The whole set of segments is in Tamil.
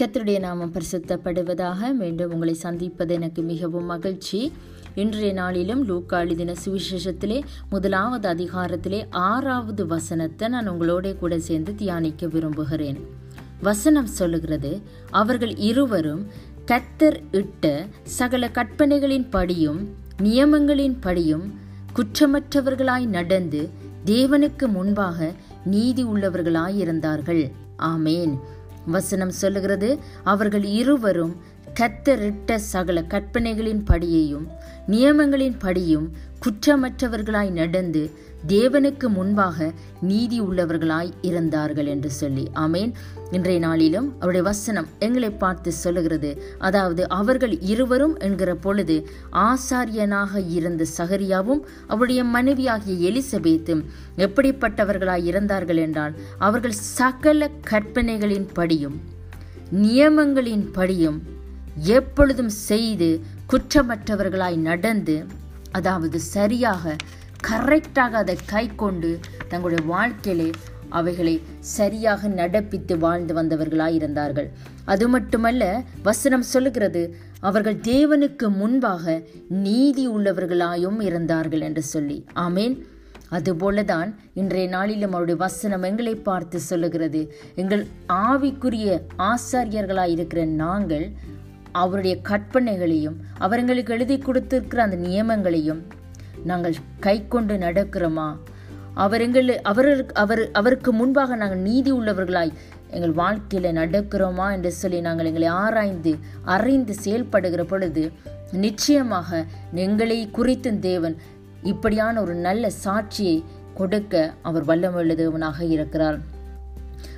கத்தருடைய நாமம் பரிசுத்தப்படுவதாக மீண்டும் உங்களை சந்திப்பது எனக்கு மிகவும் மகிழ்ச்சி. இன்றைய நாளிலும் லூக்காளி தின சுவிசேஷத்திலே முதலாவது அதிகாரத்திலே ஆறாவது வசனத்தை நான் உங்களோட கூட சேர்ந்து தியானிக்க விரும்புகிறேன். வசனம் சொல்லுகிறது அவர்கள் இருவரும் கத்தர் இட்ட சகல கற்பனைகளின் படியும் நியமங்களின் படியும் குற்றமற்றவர்களாய் நடந்து தேவனுக்கு முன்பாக நீதி உள்ளவர்களாய் இருந்தார்கள் ஆமேன். வசனம் சொல்லுகிறது. அவர்கள் இருவரும் கத்தரிட்ட சகல கற்பனைகளின் படியையும் நியமங்களின் படியும் குற்றமற்றவர்களாய் நடந்து தேவனுக்கு முன்பாக நீதி உள்ளவர்களாய் இருந்தார்கள் என்று சொல்லி. ஆமேன். இன்றைய நாளிலும் அவருடைய வசனம் எங்களை பார்த்து சொல்லுகிறது. அதாவது அவர்கள் இருவரும் என்கிற பொழுது ஆசாரியனாக இருந்த சகரியாவும் அவருடைய மனைவியாகிய எலிசபேத்தும் எப்படிப்பட்டவர்களாய் இருந்தார்கள் என்றால் அவர்கள் சகல கற்பனைகளின் படியும் நியமங்களின் படியும் எப்பொழுதும் செய்து குற்றமற்றவர்களாய் நடந்து அதாவது சரியாக கரெக்டாக அதை கை கொண்டு தங்களுடைய வாழ்க்கையிலே அவைகளை சரியாக நடப்பித்து வாழ்ந்து வந்தவர்களாய் இருந்தார்கள். அது மட்டுமல்ல வசனம் சொல்லுகிறது அவர்கள் தேவனுக்கு முன்பாக நீதி உள்ளவர்களாயும் இருந்தார்கள் என்று சொல்லி. ஆமேன். அதுபோலதான் இன்றைய நாளிலும் அவருடைய வசனம் எங்களை பார்த்து சொல்லுகிறது. எங்கள் ஆவிக்குரிய ஆசாரியர்களாய் இருக்கிற நாங்கள் அவருடைய கற்பனைகளையும் அவர்களுக்கு எழுதி கொடுத்திருக்கிற அந்த நியமங்களையும் நாங்கள் கை கொண்டு நடக்கிறோமா? அவர் எங்கள் அவர் அவர் அவருக்கு முன்பாக நாங்கள் நீதி உள்ளவர்களாய் எங்கள் வாழ்க்கையில் நடக்கிறோமா என்று சொல்லி நாங்கள் எங்களை ஆராய்ந்து அறிந்து செயல்படுகிற பொழுது நிச்சயமாக எங்களை குறித்தும் தேவன் இப்படியான ஒரு நல்ல சாட்சியை கொடுக்க அவர் வல்லமுள்ள தேவனாக இருக்கிறார்.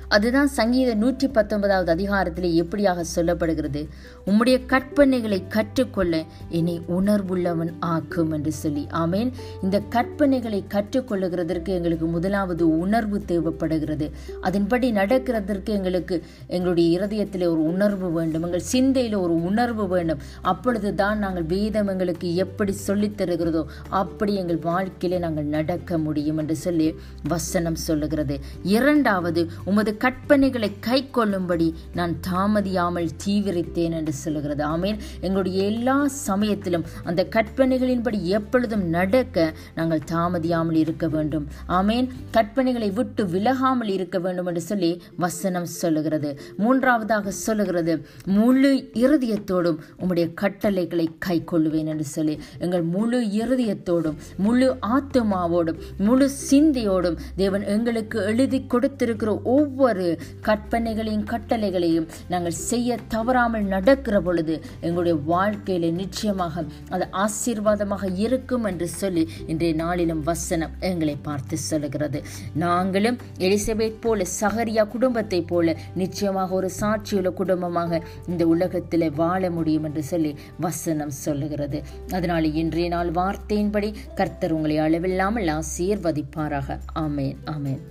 அதுதான் சங்கீத நூற்றி பத்தொன்பதாவது அதிகாரத்தில் எப்படியாக சொல்லப்படுகிறது? உம்முடைய கற்பனைகளை கற்றுக்கொள்ள என்னை உணர்வுள்ளவன் ஆக்கும் என்று சொல்லி. ஆமேன். இந்த கற்பனைகளை கற்றுக்கொள்ளுகிறதற்கு எங்களுக்கு முதலாவது உணர்வு தேவைப்படுகிறது. அதன்படி நடக்கிறதற்கு எங்களுக்கு எங்களுடைய இருதயத்தில் ஒரு உணர்வு வேண்டும். எங்கள் சிந்தையில் ஒரு உணர்வு வேண்டும். அப்பொழுது தான் நாங்கள் வேதம் எங்களுக்கு எப்படி சொல்லித் தருகிறதோ அப்படி எங்கள் வாழ்க்கையிலே நாங்கள் நடக்க முடியும் என்று சொல்லி வசனம் சொல்லுகிறது. இரண்டாவது உமது கற்பனைகளை கை கொள்ளும்படி நான் தாமதியாமல் தீவிரித்தேன் என்று சொல்லுகிறது. ஆமேன். எங்களுடைய எல்லா சமயத்திலும் அந்த கற்பனைகளின்படி எப்பொழுதும் நடக்க நாங்கள் தாமதியாமல் இருக்க வேண்டும். ஆமேன். கற்பனைகளை விட்டு விலகாமல் இருக்க வேண்டும் என்று சொல்லி வசனம் சொல்லுகிறது. மூன்றாவதாக சொல்லுகிறது முழு இருதயத்தோடும் உம்முடைய கட்டளைகளை கை கொள்ளுவேன் என்று சொல்லி. எங்கள் முழு இருதயத்தோடும் முழு ஆத்துமாவோடும் முழு சிந்தையோடும் தேவன் எங்களுக்கு எழுதி கொடுத்திருக்கிற ஒவ்வொரு கற்பனைகளையும் கட்டளைகளையும் நாங்கள் செய்ய தவறாமல் நடக்கிற பொழுது எங்களுடைய வாழ்க்கையில நிச்சயமாக அது ஆசீர்வாதமாக இருக்கும் என்று சொல்லி இன்றைய நாளிலும் வசனம் எங்களை பார்த்து சொல்லுகிறது. நாங்களும் எலிசபெத் போல சகரியா குடும்பத்தை போல நிச்சயமாக ஒரு சாட்சியுள்ள குடும்பமாக இந்த உலகத்தில் வாழ முடியும் என்று சொல்லி வசனம் சொல்லுகிறது. அதனால் இன்றைய நாள் வார்த்தையின்படி கர்த்தர் உங்களை அளவில்லாமல் ஆசீர்வதிப்பாராக. ஆமேன் ஆமேன்.